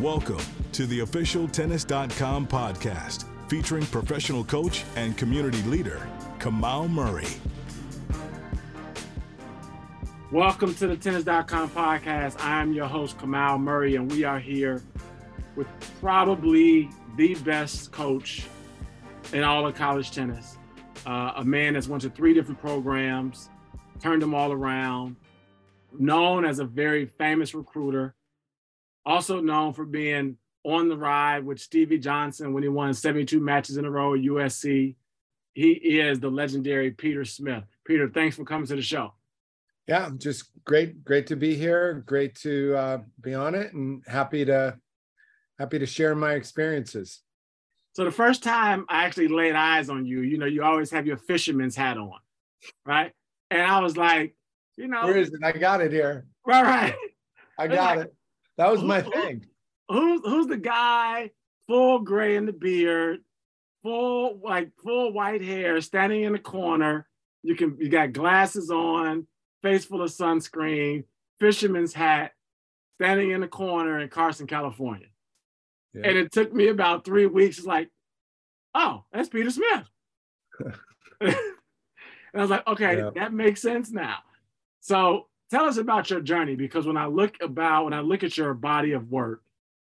Welcome to the official Tennis.com podcast featuring professional coach and community leader, Kamau Murray. Welcome to the Tennis.com podcast. I'm your host, Kamau Murray, and we are here with probably the best coach in all of college tennis. Uh, a man that's went to three different programs, turned them all around, known as a very famous recruiter, also known for being on the ride with Stevie Johnson when he won 72 matches in a row at USC. He is the legendary Peter Smith. Peter, thanks for coming to the show. Yeah, just great, great to be here. Great to uh, be on it, and happy to happy to share my experiences. So the first time I actually laid eyes on you, you know, you always have your fisherman's hat on, right? And I was like, you know, where is it? I got it here. Right, right. I got like, it. That was my thing. Who's who's the guy full gray in the beard, full like full white hair, standing in the corner? You can you got glasses on, face full of sunscreen, fisherman's hat, standing in the corner in Carson, California. Yeah. And it took me about three weeks. Like, oh, that's Peter Smith. and I was like, okay, yeah. that makes sense now. So tell us about your journey because when I look about when I look at your body of work,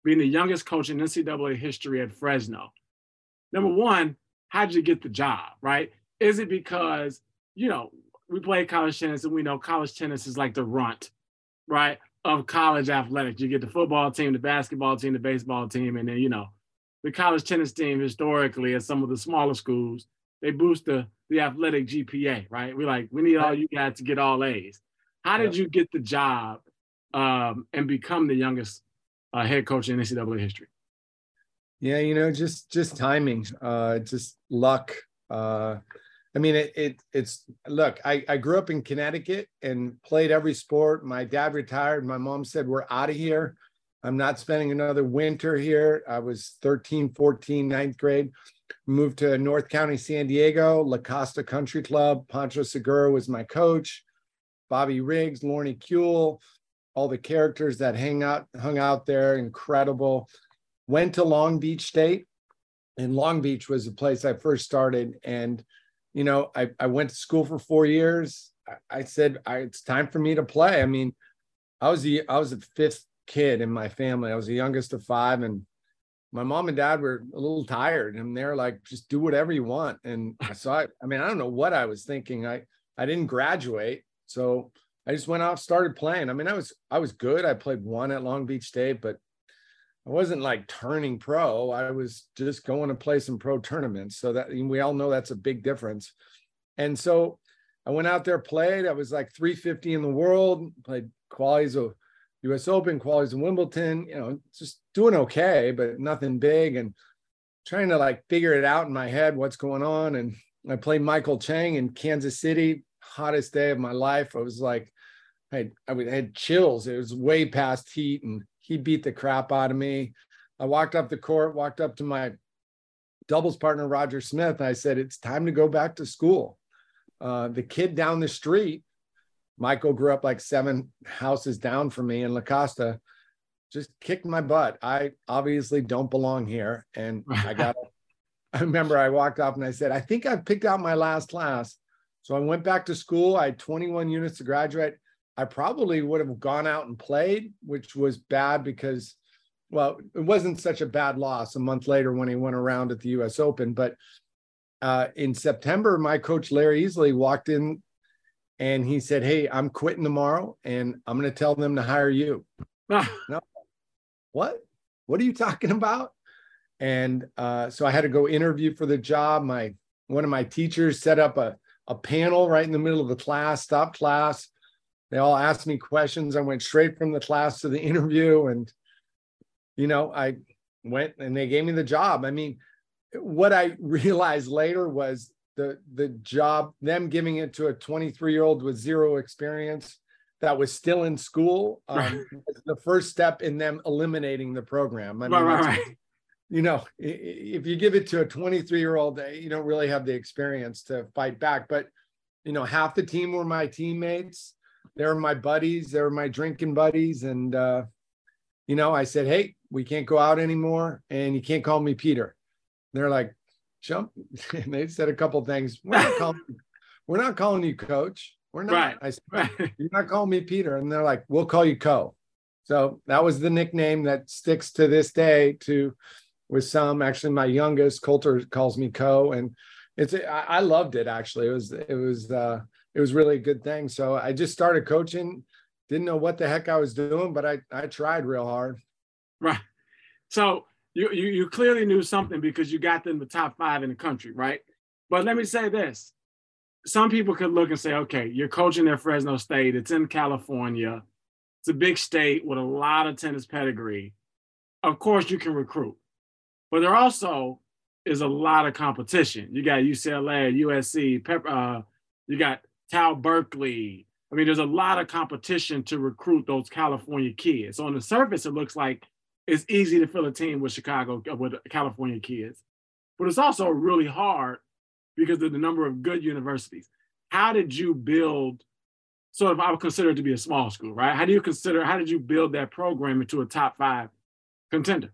being the youngest coach in NCAA history at Fresno, number one, how did you get the job? Right? Is it because you know we play college tennis and we know college tennis is like the runt, right, of college athletics. You get the football team, the basketball team, the baseball team, and then you know the college tennis team historically at some of the smaller schools they boost the the athletic GPA, right? We're like, we need all you guys to get all A's. How did you get the job um, and become the youngest uh, head coach in NCAA history? Yeah, you know, just just timing, uh, just luck. Uh, I mean, it, it it's look. I, I grew up in Connecticut and played every sport. My dad retired. My mom said, "We're out of here. I'm not spending another winter here." I was 13, 14, ninth grade. Moved to North County, San Diego, La Costa Country Club. Pancho Segura was my coach. Bobby Riggs, Lornie Kuhle, all the characters that hang out hung out there, incredible. Went to Long Beach State, and Long Beach was the place I first started. And you know, I, I went to school for four years. I, I said I, it's time for me to play. I mean, I was the I was the fifth kid in my family. I was the youngest of five, and my mom and dad were a little tired, and they're like, "Just do whatever you want." And so I, I mean, I don't know what I was thinking. I I didn't graduate, so I just went out, started playing. I mean, I was I was good. I played one at Long Beach State, but I wasn't like turning pro. I was just going to play some pro tournaments. So that we all know that's a big difference. And so I went out there, played. I was like 350 in the world, played qualities of US Open, qualities of Wimbledon, you know, just doing okay, but nothing big and trying to like figure it out in my head what's going on. And I played Michael Chang in Kansas City, hottest day of my life. I was like, I, I had chills. It was way past heat, and he beat the crap out of me. I walked up the court, walked up to my doubles partner, Roger Smith. I said, It's time to go back to school. Uh, the kid down the street, Michael grew up like seven houses down from me in La Costa, just kicked my butt. I obviously don't belong here. And I got, I remember I walked off and I said, I think I picked out my last class. So I went back to school. I had 21 units to graduate. I probably would have gone out and played, which was bad because, well, it wasn't such a bad loss a month later when he went around at the US Open. But uh, in September, my coach, Larry Easley, walked in and he said, Hey, I'm quitting tomorrow and I'm going to tell them to hire you. no, what? What are you talking about? And uh, so I had to go interview for the job. My one of my teachers set up a a panel right in the middle of the class, stop class. they all asked me questions. I went straight from the class to the interview, and you know, I went and they gave me the job. I mean, what I realized later was the the job, them giving it to a 23 year old with zero experience that was still in school, um, right. the first step in them eliminating the program. I mean, right, right, right. You know, if you give it to a 23 year old, you don't really have the experience to fight back. But you know, half the team were my teammates. They were my buddies. They were my drinking buddies, and uh, you know, I said, "Hey, we can't go out anymore, and you can't call me Peter." They're like, "Jump!" and they said a couple things. We're not calling, we're not calling you coach. We're not. Right. I said, right. "You're not calling me Peter," and they're like, "We'll call you Co." So that was the nickname that sticks to this day. To with some, actually, my youngest Coulter calls me Co, and it's I, loved it. Actually, it was it was uh, it was really a good thing. So I just started coaching. Didn't know what the heck I was doing, but I I tried real hard. Right. So you you you clearly knew something because you got them the top five in the country, right? But let me say this. Some people could look and say, okay, you're coaching at Fresno State. It's in California. It's a big state with a lot of tennis pedigree. Of course, you can recruit, but there also is a lot of competition. You got UCLA, USC, uh, you got Cal Berkeley. I mean, there's a lot of competition to recruit those California kids. So on the surface, it looks like it's easy to fill a team with Chicago, uh, with California kids, but it's also really hard because of the number of good universities. How did you build? Sort of, I would consider it to be a small school, right? How do you consider? How did you build that program into a top five contender?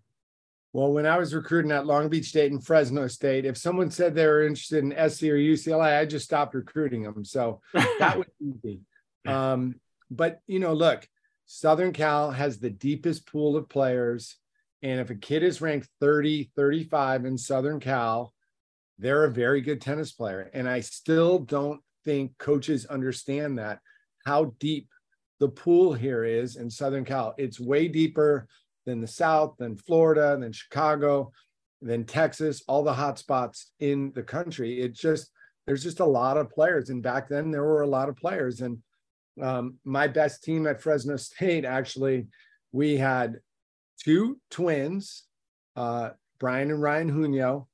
Well, when I was recruiting at Long Beach State and Fresno State, if someone said they were interested in SC or UCLA, I just stopped recruiting them. So that was easy. Um, but you know, look, Southern Cal has the deepest pool of players. And if a kid is ranked 30, 35 in Southern Cal, they're a very good tennis player. And I still don't think coaches understand that how deep the pool here is in Southern Cal. It's way deeper than the South, then Florida, then Chicago, then Texas, all the hot spots in the country. It just, there's just a lot of players. And back then there were a lot of players. And um, my best team at Fresno State, actually, we had two twins, uh, Brian and Ryan Junio,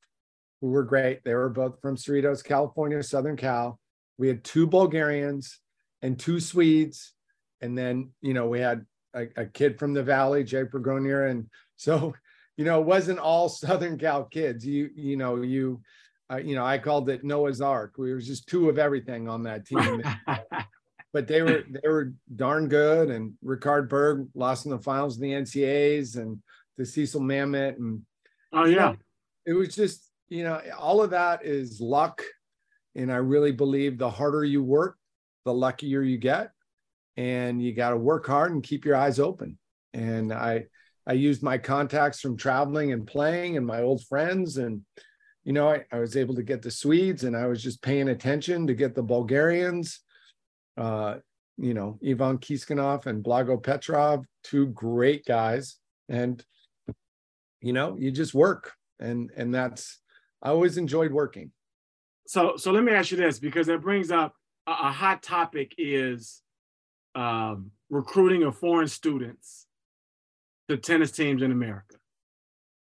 who were great. They were both from Cerritos, California, Southern Cal. We had two Bulgarians and two Swedes. And then, you know, we had a, a kid from the Valley, Jay Pergonier. And so, you know, it wasn't all Southern Cal kids. You, you know, you, uh, you know, I called it Noah's Ark. We were just two of everything on that team. but they were they were darn good. And Ricard Berg lost in the finals in the NCAAs and the Cecil Mamiit. And oh yeah, you know, it was just you know all of that is luck. And I really believe the harder you work, the luckier you get. And you got to work hard and keep your eyes open. And I I used my contacts from traveling and playing and my old friends and you know, I, I, was able to get the Swedes and I was just paying attention to get the Bulgarians uh, you know, Ivan Kiskanov and Blago Petrov, two great guys. And, you know, you just work. And and that's I always enjoyed working. So so let me ask you this because it brings up a, a hot topic is um, recruiting of foreign students to tennis teams in America.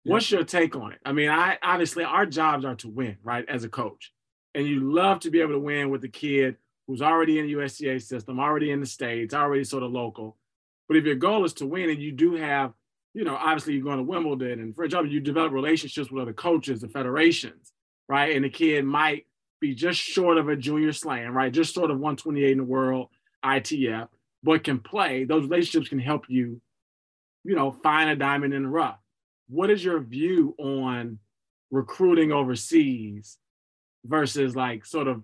Yeah. What's your take on it? I mean, I obviously our jobs are to win, right? As a coach, and you love to be able to win with a kid who's already in the USTA system, already in the states, already sort of local. But if your goal is to win, and you do have, you know, obviously you're going to Wimbledon, and for example, you develop relationships with other coaches, the federations, right? And the kid might be just short of a junior slam, right? Just sort of 128 in the world, ITF, but can play. Those relationships can help you, you know, find a diamond in the rough. What is your view on recruiting overseas versus like sort of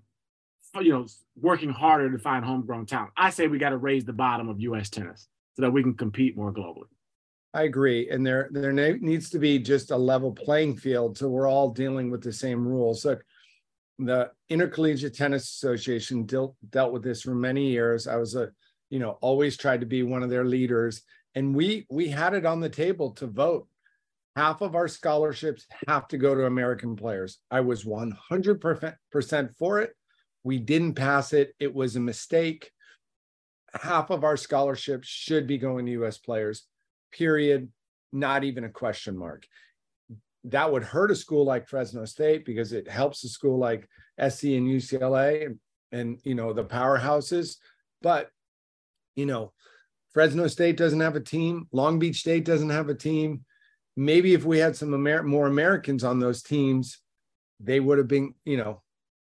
you know, working harder to find homegrown talent. I say we got to raise the bottom of U.S. tennis so that we can compete more globally. I agree, and there there needs to be just a level playing field, so we're all dealing with the same rules. Look, the Intercollegiate Tennis Association dealt dealt with this for many years. I was a, you know, always tried to be one of their leaders, and we we had it on the table to vote. Half of our scholarships have to go to American players. I was 100% for it we didn't pass it. It was a mistake. half of our scholarships should be going to US players, period. Not even a question mark. That would hurt a school like Fresno State because it helps a school like SC and UCLA and, and you know the powerhouses. But you know, Fresno State doesn't have a team. Long Beach State doesn't have a team. Maybe if we had some Amer- more Americans on those teams, they would have been, you know,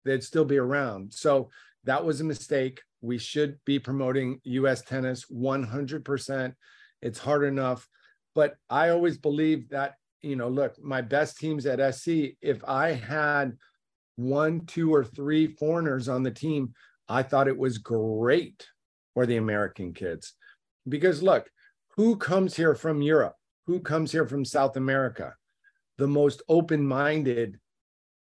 they'd still be around. So that was a mistake. We should be promoting US tennis 100%. It's hard enough. But I always believe that, you know, look, my best teams at SC, if I had one, two, or three foreigners on the team, I thought it was great for the American kids. Because look, who comes here from Europe? Who comes here from South America? The most open minded,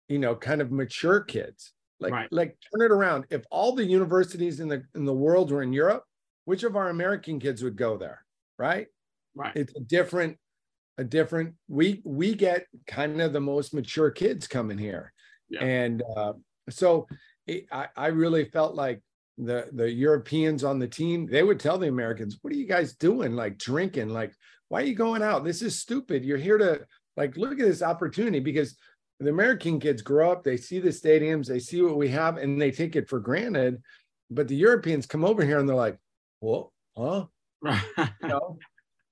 you know, kind of mature kids. Like, right. like turn it around. If all the universities in the in the world were in Europe, which of our American kids would go there? Right. Right. It's a different, a different. We we get kind of the most mature kids coming here, yeah. and uh, so it, I I really felt like the the Europeans on the team, they would tell the Americans, "What are you guys doing? Like drinking? Like why are you going out? This is stupid. You're here to like look at this opportunity because the American kids grow up, they see the stadiums, they see what we have, and they take it for granted. But the Europeans come over here and they're like, "Well, huh?" you know?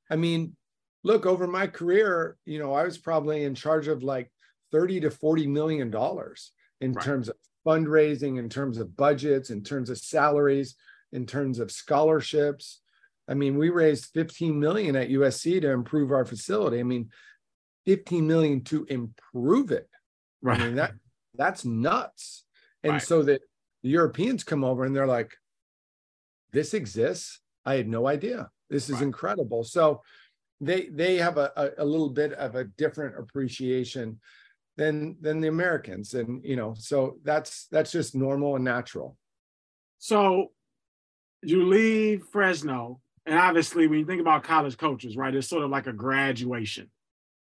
I mean, look over my career. You know, I was probably in charge of like thirty to forty million dollars in right. terms of fundraising, in terms of budgets, in terms of salaries, in terms of scholarships. I mean, we raised 15 million at USC to improve our facility. I mean, 15 million to improve it. Right. I mean, that that's nuts. And right. so that the Europeans come over and they're like, this exists. I had no idea. This is right. incredible. So they they have a, a, a little bit of a different appreciation than than the Americans. And you know, so that's that's just normal and natural. So you leave Fresno, and obviously when you think about college coaches, right, it's sort of like a graduation.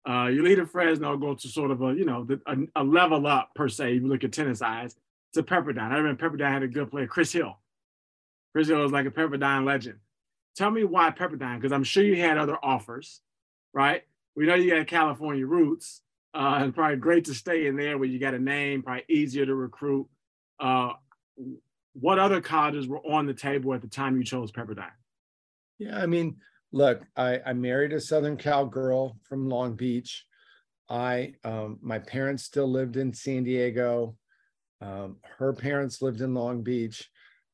Uh, you leave Fresno, go to sort of a, you know, the, a, a, level up per se. You look at tennis eyes to Pepperdine. I remember Pepperdine had a good player, Chris Hill. Chris Hill was like a Pepperdine legend. Tell me why Pepperdine, because I'm sure you had other offers, right? We know you had California roots, uh, probably great to stay in there where you got a name, probably easier to recruit. Uh, what other colleges were on the table at the time you chose Pepperdine? Yeah, I mean, look, I, I married a Southern Cal girl from Long Beach. I um, my parents still lived in San Diego. Um, her parents lived in Long Beach.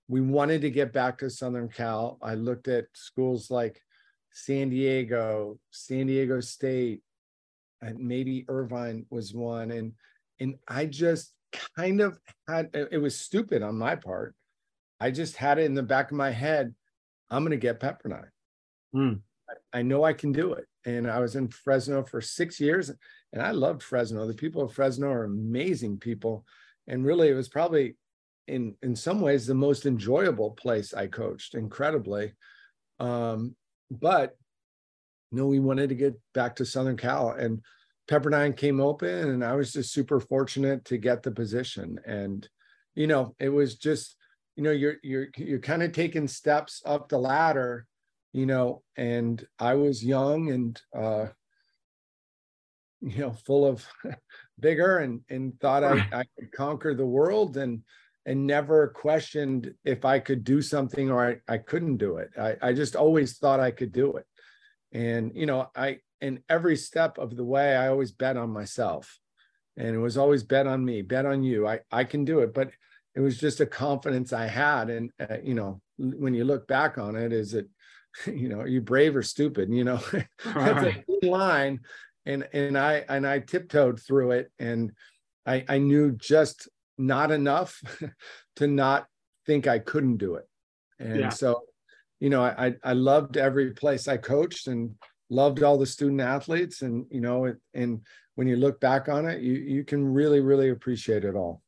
We wanted to get back to Southern Cal. I looked at schools like San Diego, San Diego State, maybe Irvine was one. And and I just kind of had it was stupid on my part. I just had it in the back of my head. I'm going to get Pepperdine. Mm. I, I know I can do it. And I was in Fresno for six years and I loved Fresno. The people of Fresno are amazing people. And really, it was probably in in some ways the most enjoyable place I coached, incredibly. Um, but know, we wanted to get back to Southern Cal and Pepperdine came open and I was just super fortunate to get the position. And, you know, it was just, you know, you're you're you're kind of taking steps up the ladder you know, and I was young and, uh, you know, full of bigger and, and thought I, I could conquer the world and, and never questioned if I could do something or I, I couldn't do it. I, I just always thought I could do it. And, you know, I, in every step of the way, I always bet on myself and it was always bet on me, bet on you. I, I can do it. But it was just a confidence I had. And, uh, you know, when you look back on it, is it, you know, are you brave or stupid? You know, that's a thin line. And and I and I tiptoed through it and I I knew just not enough to not think I couldn't do it. And yeah. so, you know, I I loved every place I coached and loved all the student athletes and you know it, and when you look back on it you you can really really appreciate it all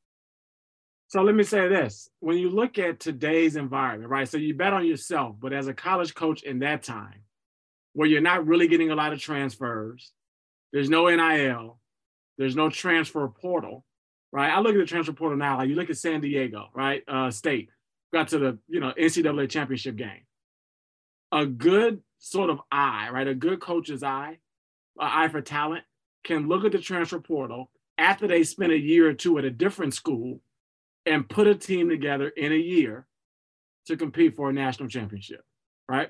so let me say this when you look at today's environment, right? So you bet on yourself, but as a college coach in that time, where you're not really getting a lot of transfers, there's no NIL, there's no transfer portal, right? I look at the transfer portal now, like you look at San Diego, right? Uh, State got to the you know NCAA championship game. A good sort of eye, right? A good coach's eye, uh, eye for talent, can look at the transfer portal after they spend a year or two at a different school and put a team together in a year to compete for a national championship, right?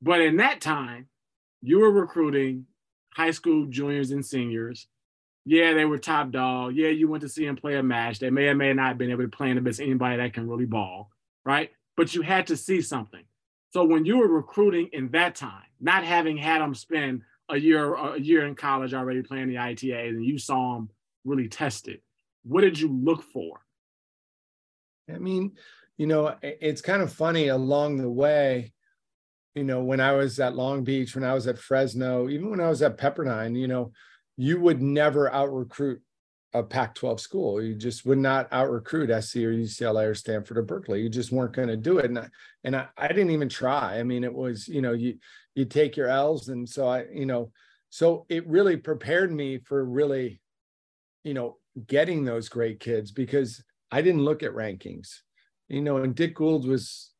But in that time, you were recruiting high school juniors and seniors. Yeah, they were top dog. Yeah, you went to see them play a match. They may or may not have been able to play against anybody that can really ball, right? But you had to see something. So when you were recruiting in that time, not having had them spend a year a year in college already playing the ITAs, and you saw them really tested, what did you look for? I mean, you know, it's kind of funny along the way. You know, when I was at Long Beach, when I was at Fresno, even when I was at Pepperdine, you know, you would never out recruit a Pac 12 school. You just would not out recruit SC or UCLA or Stanford or Berkeley. You just weren't going to do it. And, I, and I, I didn't even try. I mean, it was, you know, you, you take your L's. And so I, you know, so it really prepared me for really, you know, getting those great kids because I didn't look at rankings, you know, and Dick Gould was,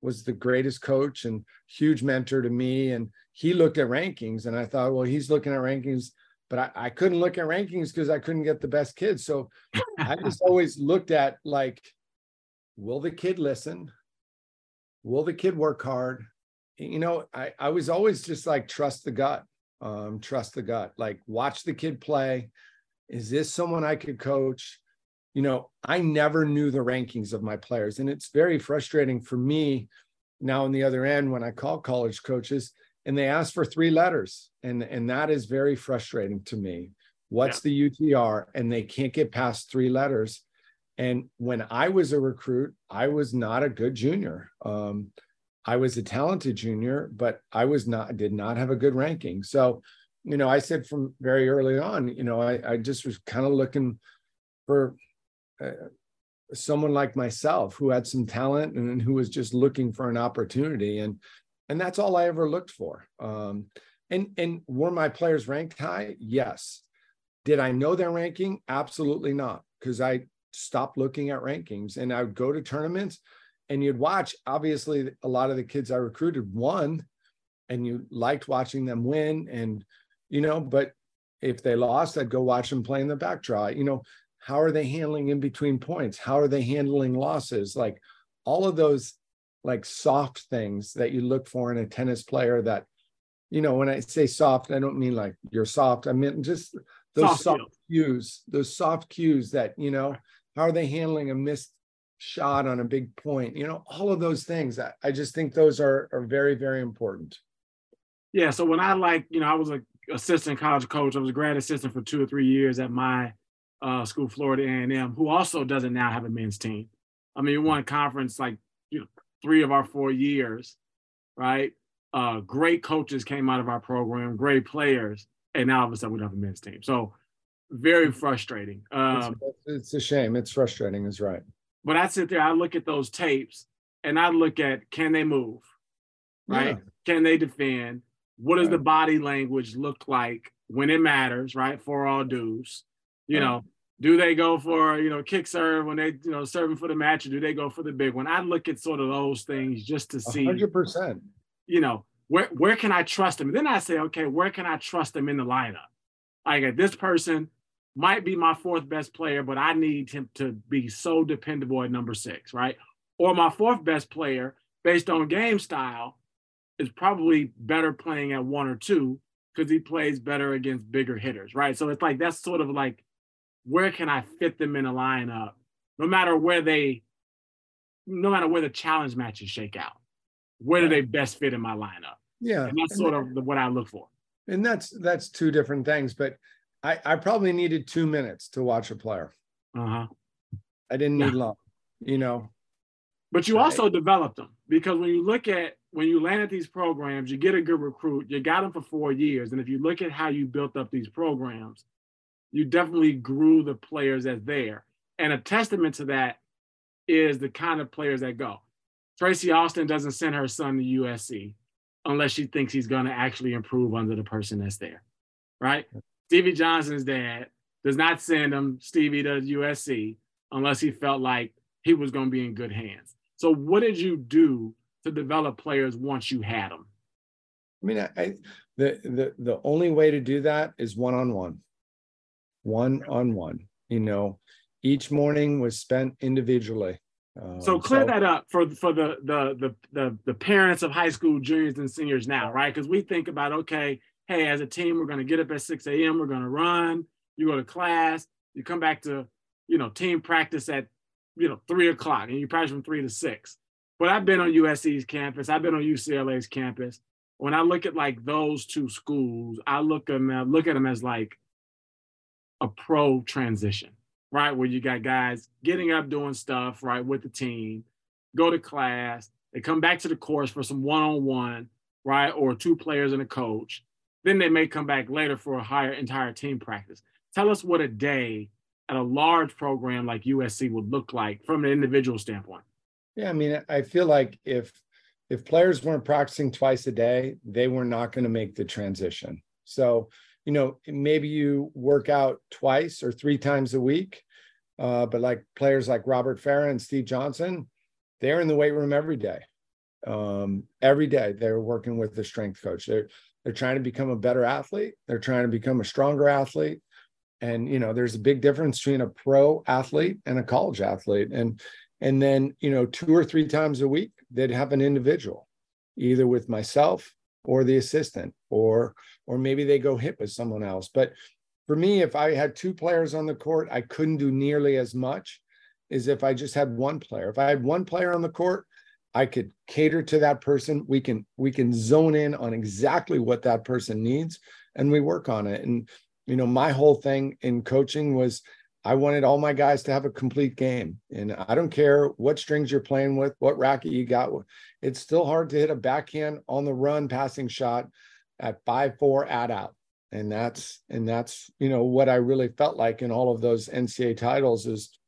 was the greatest coach and huge mentor to me. And he looked at rankings and I thought, well, he's looking at rankings but I, I couldn't look at rankings because I couldn't get the best kids. So I just always looked at like, will the kid listen? Will the kid work hard? You know, I, I was always just like, trust the gut, um, trust the gut, like watch the kid play. Is this someone I could coach? You know, I never knew the rankings of my players. And it's very frustrating for me now on the other end when I call college coaches and they ask for three letters. And and that is very frustrating to me. What's yeah. the utr and they can't get past three letters. And when i was a recruit i was not a good junior. Um, i was a talented junior but i was not did not have a good ranking. So you know i said from very early on you know i, I just was kind of looking for uh, someone like myself who had some talent and who was just looking for an opportunity. And and that's all I ever looked for. Um, and and were my players ranked high? Yes. Did I know their ranking? Absolutely not, because I stopped looking at rankings and I would go to tournaments and you'd watch. Obviously, a lot of the kids I recruited won, and you liked watching them win. And you know, but if they lost, I'd go watch them play in the back draw. You know, how are they handling in between points? How are they handling losses? Like all of those like soft things that you look for in a tennis player that you know when i say soft i don't mean like you're soft. I mean just those soft, soft cues. those soft cues that you know how are they handling a missed shot on a big point? You know all of those things. I, I just think those are are very very important. Yeah so when i like you know i was a assistant college coach i was a grad assistant for two or three years at my uh, school florida a&m who also doesn't now have a men's team. I mean we won conference like three of our four years, right? Uh, great coaches came out of our program, great players, and now all of a sudden we don't have a men's team. So very mm-hmm. frustrating. Um, it's, it's a shame. It's frustrating, is right. But I sit there, I look at those tapes, and I look at can they move, right? Yeah. Can they defend? What does right. the body language look like when it matters, right? For all dues, you right. know, do they go for you know kick serve when they you know serving for the match or do they go for the big one? I look at sort of those things just to see 100% you know where where can i trust them? And then i say okay where can i trust them in the lineup? Like uh, this person might be my fourth best player but i need him to be so dependable at number six right? Or my fourth best player based on game style is probably better playing at one or two because he plays better against bigger hitters right? So it's like that's sort of like where can I fit them in a lineup, no matter where they, no matter where the challenge matches shake out, where do they best fit in my lineup? Yeah, and that's sort of what I look for. And that's that's two different things, but I I probably needed two minutes to watch a player. Uh huh. I didn't need yeah. long, you know. But you also I, developed them because when you look at when you land at these programs, you get a good recruit. You got them for four years, and if you look at how you built up these programs, you definitely grew the players that's there. And a testament to that is the kind of players that go. Tracy Austin doesn't send her son to USC unless she thinks he's going to actually improve under the person that's there, right? Stevie Johnson's dad does not send him Stevie to USC unless he felt like he was going to be in good hands. So, what did you do to develop players once you had them? I mean, I, I the the the only way to do that is one on one, one on one. You know, each morning was spent individually. Um, so clear so, that up for for the, the the the the parents of high school juniors and seniors now, right? Because we think about okay, hey, as a team, we're going to get up at 6 a.m. We're going to run. You go to class. You come back to you know team practice at you know three o'clock, and you practice from three to six. But I've been on USC's campus. I've been on UCLA's campus. When I look at like those two schools, I look at them, I look at them as like a pro transition right? Where you got guys getting up doing stuff, right, with the team, go to class, they come back to the course for some one on one, right, or two players and a coach. Then they may come back later for a higher entire team practice. Tell us what a day at a large program like USC would look like from an individual standpoint. Yeah, I mean, I feel like if if players weren't practicing twice a day, they were not going to make the transition. So you know, maybe you work out twice or three times a week. Uh, but like players like Robert Farah and Steve Johnson, they're in the weight room every day. Um, every day they're working with the strength coach. They're they're trying to become a better athlete. They're trying to become a stronger athlete. And you know, there's a big difference between a pro athlete and a college athlete. And and then you know, two or three times a week, they'd have an individual, either with myself or the assistant or or maybe they go hit with someone else but for me if i had two players on the court i couldn't do nearly as much as if i just had one player if i had one player on the court i could cater to that person we can we can zone in on exactly what that person needs and we work on it and you know my whole thing in coaching was I wanted all my guys to have a complete game. And I don't care what strings you're playing with, what racket you got. It's still hard to hit a backhand on the run passing shot at five four at out. And that's and that's you know what I really felt like in all of those NCAA titles is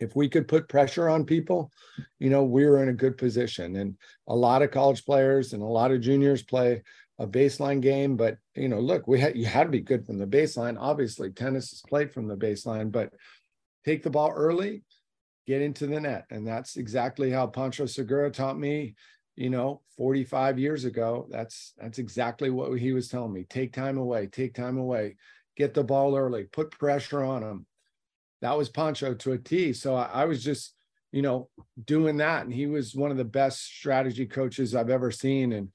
if we could put pressure on people, you know, we were in a good position. And a lot of college players and a lot of juniors play a baseline game. But you know, look, we had you had to be good from the baseline. Obviously, tennis is played from the baseline, but take the ball early, get into the net, and that's exactly how Pancho Segura taught me. You know, 45 years ago, that's that's exactly what he was telling me. Take time away, take time away, get the ball early, put pressure on him. That was Pancho to a T. So I, I was just, you know, doing that, and he was one of the best strategy coaches I've ever seen, and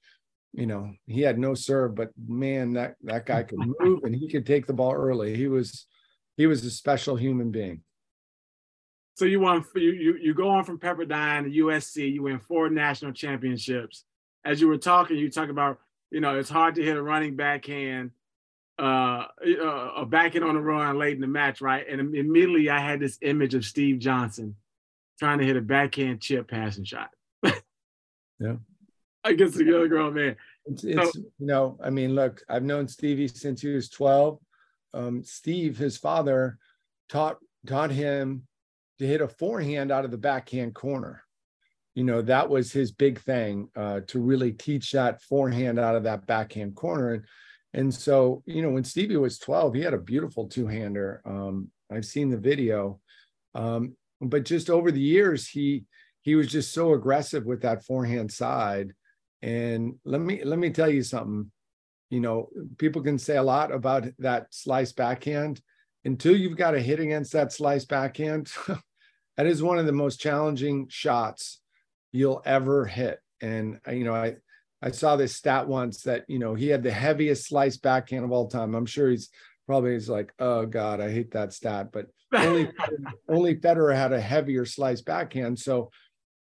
you know, he had no serve, but man, that that guy could move and he could take the ball early. He was he was a special human being. So you won you you you go on from Pepperdine to USC, you win four national championships. As you were talking, you talk about, you know, it's hard to hit a running backhand, uh, uh a backhand on the run late in the match, right? And immediately I had this image of Steve Johnson trying to hit a backhand chip passing shot. yeah against the other girl, man. It's, it's so, you know, I mean, look, I've known Stevie since he was 12. Um, Steve, his father, taught taught him to hit a forehand out of the backhand corner. You know, that was his big thing uh, to really teach that forehand out of that backhand corner. And and so, you know, when Stevie was 12, he had a beautiful two-hander. Um, I've seen the video. Um, but just over the years, he he was just so aggressive with that forehand side and let me let me tell you something. You know, people can say a lot about that slice backhand. Until you've got a hit against that slice backhand, that is one of the most challenging shots you'll ever hit. And uh, you know, I I saw this stat once that you know he had the heaviest slice backhand of all time. I'm sure he's probably he's like, oh god, I hate that stat. But only only Federer had a heavier slice backhand. So,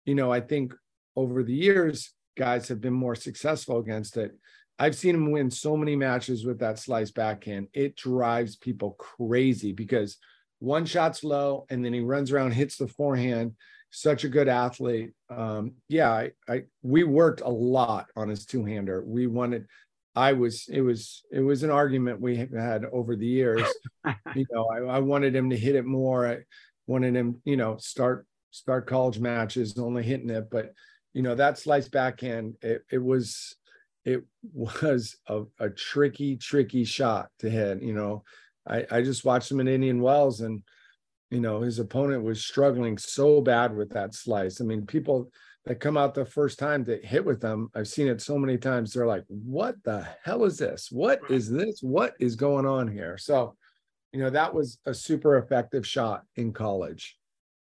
you know, I think over the years guys have been more successful against it. I've seen him win so many matches with that slice backhand. It drives people crazy because one shot's low and then he runs around, hits the forehand. Such a good athlete. Um, yeah, I, I we worked a lot on his two hander. We wanted. I was. It was. It was an argument we had over the years. you know, I, I wanted him to hit it more. I wanted him, you know, start start college matches only hitting it, but you know that slice backhand it, it was it was a, a tricky tricky shot to hit you know i i just watched him in indian wells and you know his opponent was struggling so bad with that slice i mean people that come out the first time that hit with them, I've seen it so many times. They're like, what the hell is this? What is this? What is going on here? So, you know, that was a super effective shot in college.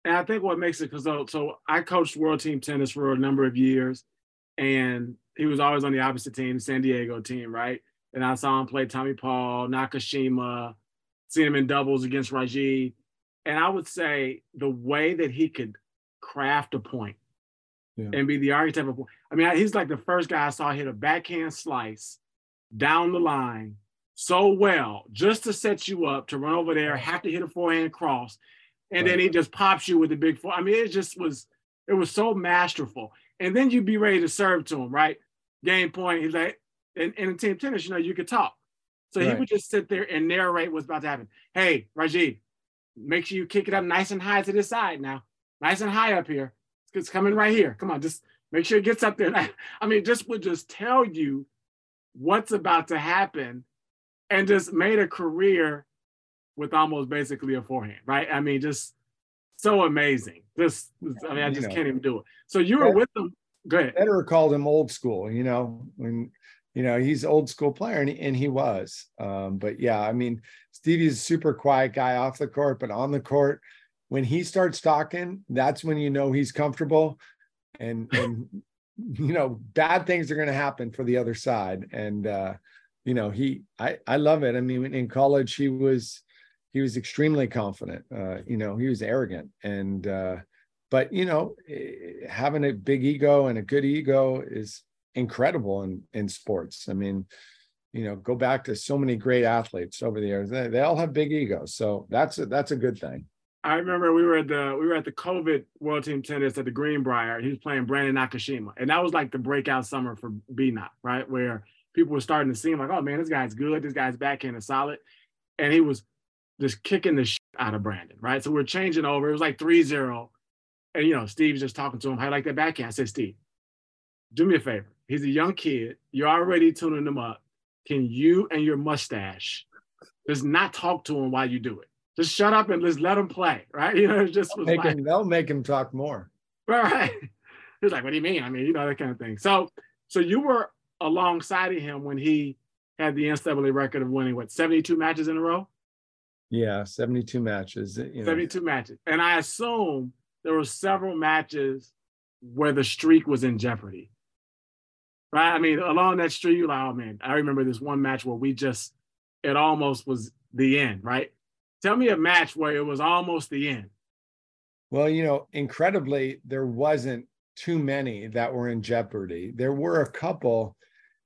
And I think what makes it because so, uh, so I coached world team tennis for a number of years, and he was always on the opposite team, San Diego team, right? And I saw him play Tommy Paul, Nakashima, seen him in doubles against Raji. And I would say the way that he could craft a point Yeah. and be the archetype of point. I mean, he's like the first guy I saw hit a backhand slice down the line so well just to set you up to run over there, have to hit a forehand cross, and then he just pops you with the big four. I mean, it just was it was so masterful. And then you'd be ready to serve to him, right? Game point. He's like, and, and in team tennis, you know, you could talk. So he would just sit there and narrate what's about to happen. Hey, Rajeev, make sure you kick it up nice and high to this side now. Nice and high up here. It's coming right here. Come on, just make sure it gets up there. I mean, just would just tell you what's about to happen and just made a career with almost basically a forehand, right? I mean, just so amazing. Just, I mean, I You just know. can't even do it. So you were with them. Go ahead. Federer called him old school, you know, when you know he's old school player and he, and he was. Um, but yeah, I mean, Stevie's a super quiet guy off the court, but on the court, when he starts talking, that's when you know he's comfortable, and and you know bad things are going to happen for the other side. And uh, you know he, I I love it. I mean, in college he was he was extremely confident. Uh, you know, he was arrogant and. uh but you know eh, having a big ego and a good ego is incredible in in sports i mean you know go back to so many great athletes over the years they, they all have big egos so that's a, that's a good thing I remember we were at the we were at the COVID World Team Tennis at the Greenbrier. He was playing Brandon Nakashima, and that was like the breakout summer for BNOT, right? Where people were starting to see him like, oh man, this guy's good. This guy's backhand is solid, and he was just kicking the shit out of Brandon, right? So we're changing over. It was like 3-0. and you know Steve's just talking to him. How you like that backhand? I said, Steve, do me a favor. He's a young kid. You're already tuning him up. Can you and your mustache just not talk to him while you do it? Just shut up and just let him play, right? You know, just was make like, him, they'll make him talk more right. He's like, what do you mean? I mean, you know, that kind of thing. So, so you were alongside of him when he had the NCAA record of winning what 72 matches in a row, yeah 72 matches you know 72 matches, and I assume there were several matches where the streak was in jeopardy. Right? I mean, along that streak, you're like, oh man, I remember this one match where we just, it almost was the end, right? Tell me a match where it was almost the end. Well, you know, incredibly, there wasn't too many that were in jeopardy. There were a couple.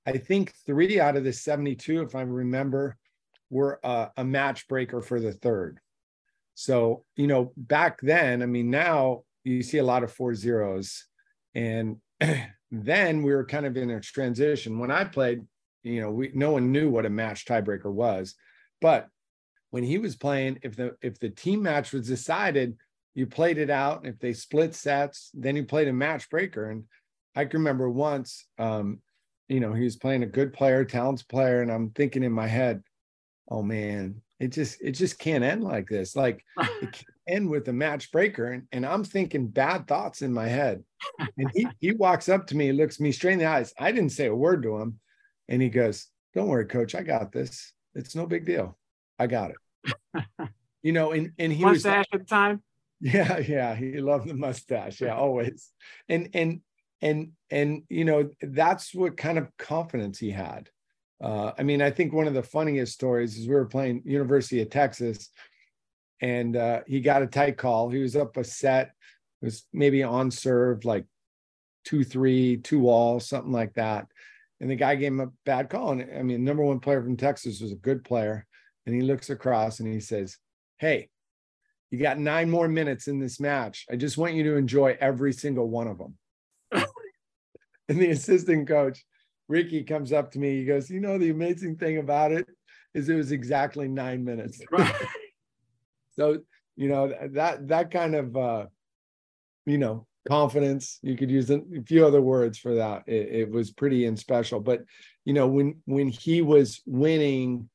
I think three out of the 72, if I remember, were uh, a match breaker for the third. So, you know, back then, I mean, now you see a lot of four zeros. And then we were kind of in a transition. When I played, you know, we no one knew what a match tiebreaker was. But when he was playing, if the if the team match was decided, you played it out. And if they split sets, then you played a match breaker. And I can remember once, um, you know, he was playing a good player, talented player, and I'm thinking in my head, oh man, it just it just can't end like this. Like end with a match breaker. And, and I'm thinking bad thoughts in my head. And he he walks up to me, looks me straight in the eyes. I didn't say a word to him. And he goes, Don't worry, coach, I got this. It's no big deal. I got it. you know, and and he was Mustache at the time. yeah, yeah, he loved the mustache. Yeah, always. And and and and you know, that's what kind of confidence he had. Uh, I mean, I think one of the funniest stories is we were playing University of Texas, and uh, he got a tight call. He was up a set, it was maybe on serve like two three, two all, something like that. And the guy gave him a bad call. And I mean, number one player from Texas was a good player. And he looks across and he says, "Hey, you got nine more minutes in this match. I just want you to enjoy every single one of them. and the assistant coach, Ricky, comes up to me. He goes, You know, the amazing thing about it is it was exactly nine minutes. Right. So, you know, that that kind of uh, you know, confidence, you could use a few other words for that. It, it was pretty and special. But you know, when when he was winning,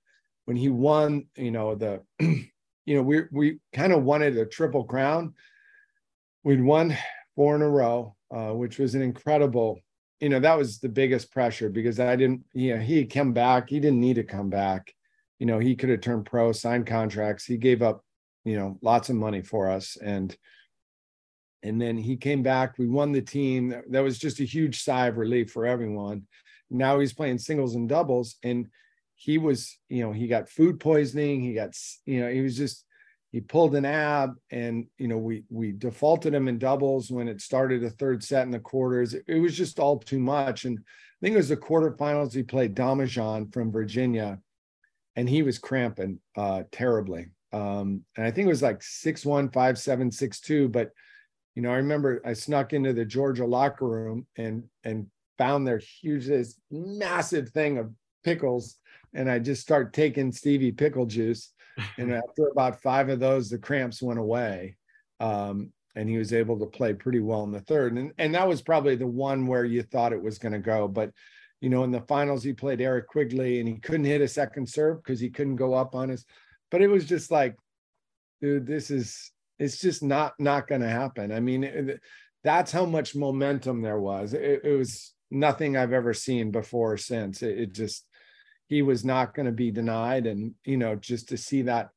when he won, you know, the you know, we we kind of wanted a triple crown. We'd won four in a row. uh, which was an incredible. You know, that was the biggest pressure because I didn't. You know, he had come back. He didn't need to come back. You know, he could have turned pro, signed contracts. He gave up, you know, lots of money for us, and and then he came back. We won the team. That was just a huge sigh of relief for everyone. Now he's playing singles and doubles, and he was, you know, he got food poisoning. He got, you know, he was just he pulled an ab and you know we we defaulted him in doubles when it started a third set in the quarters it, was just all too much and i think it was the quarterfinals he played Domijan from virginia and he was cramping uh terribly um and i think it was like six one five seven six two but you know i remember i snuck into the georgia locker room and and found their huge this massive thing of pickles and i just start taking stevie pickle juice and after about five of those, the cramps went away. Um, and he was able to play pretty well in the third. And, and that was probably the one where you thought it was going to go. But, you know, in the finals, he played Eric Quigley and he couldn't hit a second serve because he couldn't go up on his. But it was just like, dude, this is, it's just not, not going to happen. I mean, it, that's how much momentum there was. It, it, was nothing I've ever seen before or since. It, it just, he was not going to be denied. And, you know, just to see that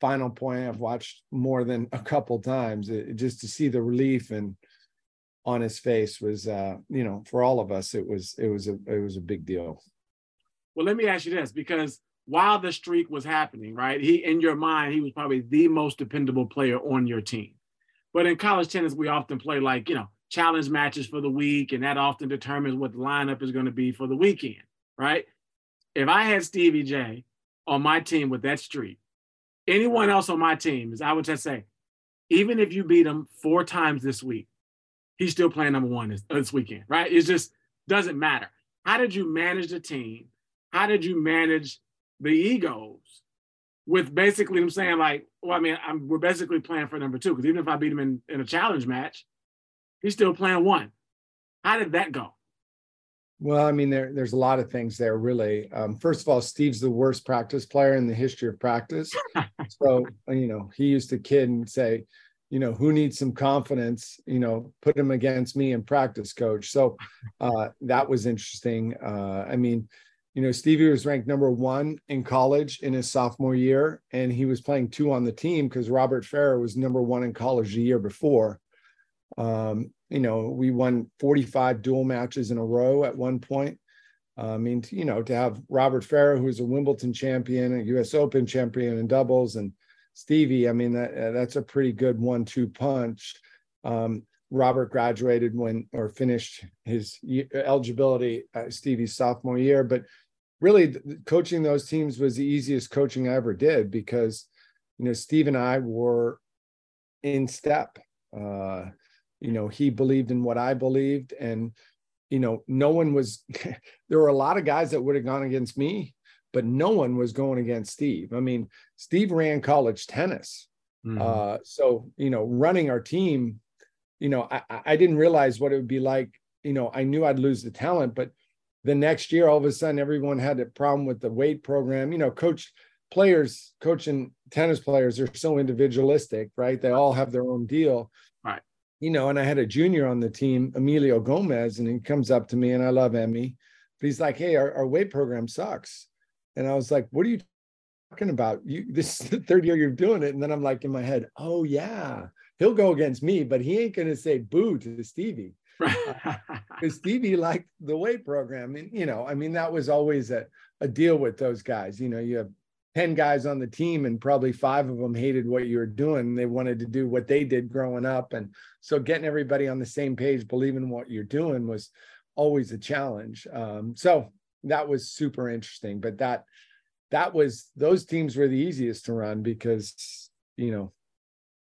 final point, I've watched more than a couple times, just to see the relief and on his face was, uh, you know, for all of us, it was, it was a, it was a big deal. Well, let me ask you this, because while the streak was happening, right, he, in your mind, he was probably the most dependable player on your team. But in college tennis, we often play like, you know, challenge matches for the week, and that often determines what the lineup is going to be for the weekend, right? if I had Stevie J on my team with that streak, anyone else on my team is I would just say, even if you beat him four times this week, he's still playing number one this, this weekend, right? It just doesn't matter. How did you manage the team? How did you manage the egos with basically I'm saying like, well, I mean, I'm, we're basically playing for number two because even if I beat him in, in a challenge match, he's still playing one. How did that go? Well, I mean, there, there's a lot of things there, really. Um, first of all, Steve's the worst practice player in the history of practice. so, you know, he used to kid and say, you know, who needs some confidence? You know, put him against me in practice, coach. So uh, that was interesting. Uh, I mean, you know, Stevie was ranked number one in college in his sophomore year, and he was playing two on the team because Robert Farah was number one in college the year before. Um, you know, we won 45 dual matches in a row at one point. Uh, I mean, you know, to have Robert Farah, who's a Wimbledon champion, a U.S. Open champion in doubles, and Stevie, I mean, that uh, that's a pretty good one-two punch. Um, Robert graduated when or finished his eligibility Stevie's sophomore year, but really coaching those teams was the easiest coaching I ever did because, you know, Steve and I were in step. Uh, you know he believed in what i believed and you know no one was there were a lot of guys that would have gone against me but no one was going against steve i mean steve ran college tennis mm-hmm. uh, so you know running our team you know I, I didn't realize what it would be like you know i knew i'd lose the talent but the next year all of a sudden everyone had a problem with the weight program you know coach players coaching tennis players are so individualistic right they all have their own deal Right. you know, and I had a junior on the team, Emilio Gomez, and he comes up to me, and I love Emmy, but he's like, "Hey, our, our weight program sucks," and I was like, "What are you talking about? You this is the third year you're doing it," and then I'm like in my head, "Oh yeah, he'll go against me, but he ain't gonna say boo to Stevie." Because Stevie liked the weight program, and you know, I mean, that was always a, a deal with those guys. You know, you have 10 guys on the team and probably five of them hated what you were doing. They wanted to do what they did growing up. And so getting everybody on the same page, believing what you're doing was always a challenge. Um, so that was super interesting. But that, that was, those teams were the easiest to run because, you know,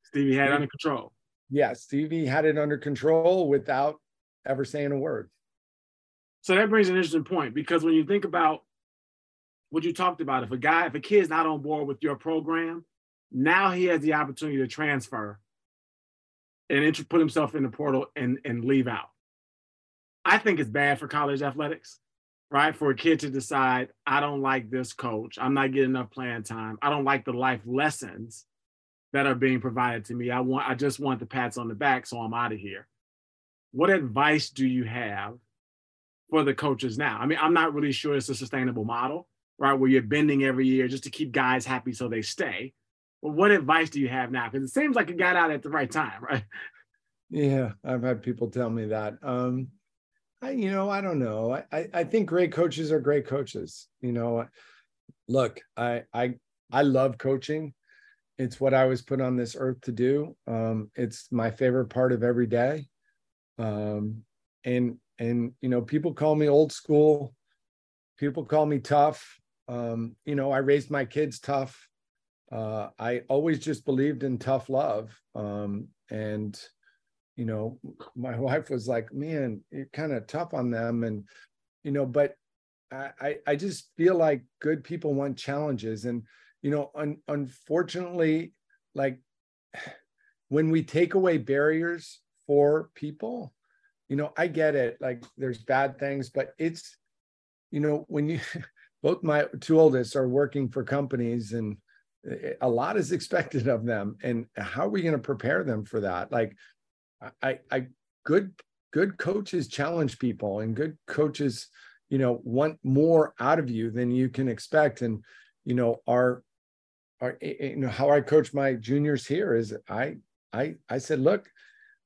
Stevie had under control. Yeah, Stevie had it under control without ever saying a word. So that brings an interesting point because when you think about what you talked about. If a guy, if a kid's not on board with your program, now he has the opportunity to transfer and put himself in the portal and, and leave out. I think it's bad for college athletics, right? For a kid to decide, I don't like this coach. I'm not getting enough playing time. I don't like the life lessons that are being provided to me. I want, I just want the pats on the back, so I'm out of here. what advice do you have for the coaches now? I mean, I'm not really sure it's a sustainable model, right? Where you're bending every year just to keep guys happy so they stay. But what advice do you have now? Because it seems like you got out at the right time, right? Yeah, I've had people tell me that. Um, I, you know, I don't know. I, I think great coaches are great coaches. You know, look, I, I, I love coaching. It's what I was put on this earth to do. Um, it's my favorite part of every day. Um, and and you know, people call me old school. People call me tough. Um, you know, I raised my kids tough. Uh, I always just believed in tough love. Um, and you know, my wife was like, "Man, you're kind of tough on them," and you know, but I I just feel like good people want challenges, and you know, un, unfortunately, like when we take away barriers for people, you know, I get it. Like there's bad things, but it's, you know, when you both my two oldest are working for companies and eh, a lot is expected of them and how are we going to prepare them for that like I, I, good, good coaches challenge people, and good coaches, you know, want more out of you than you can expect. And you know, our, our, you know, how I coach my juniors here is I, I, I said, look,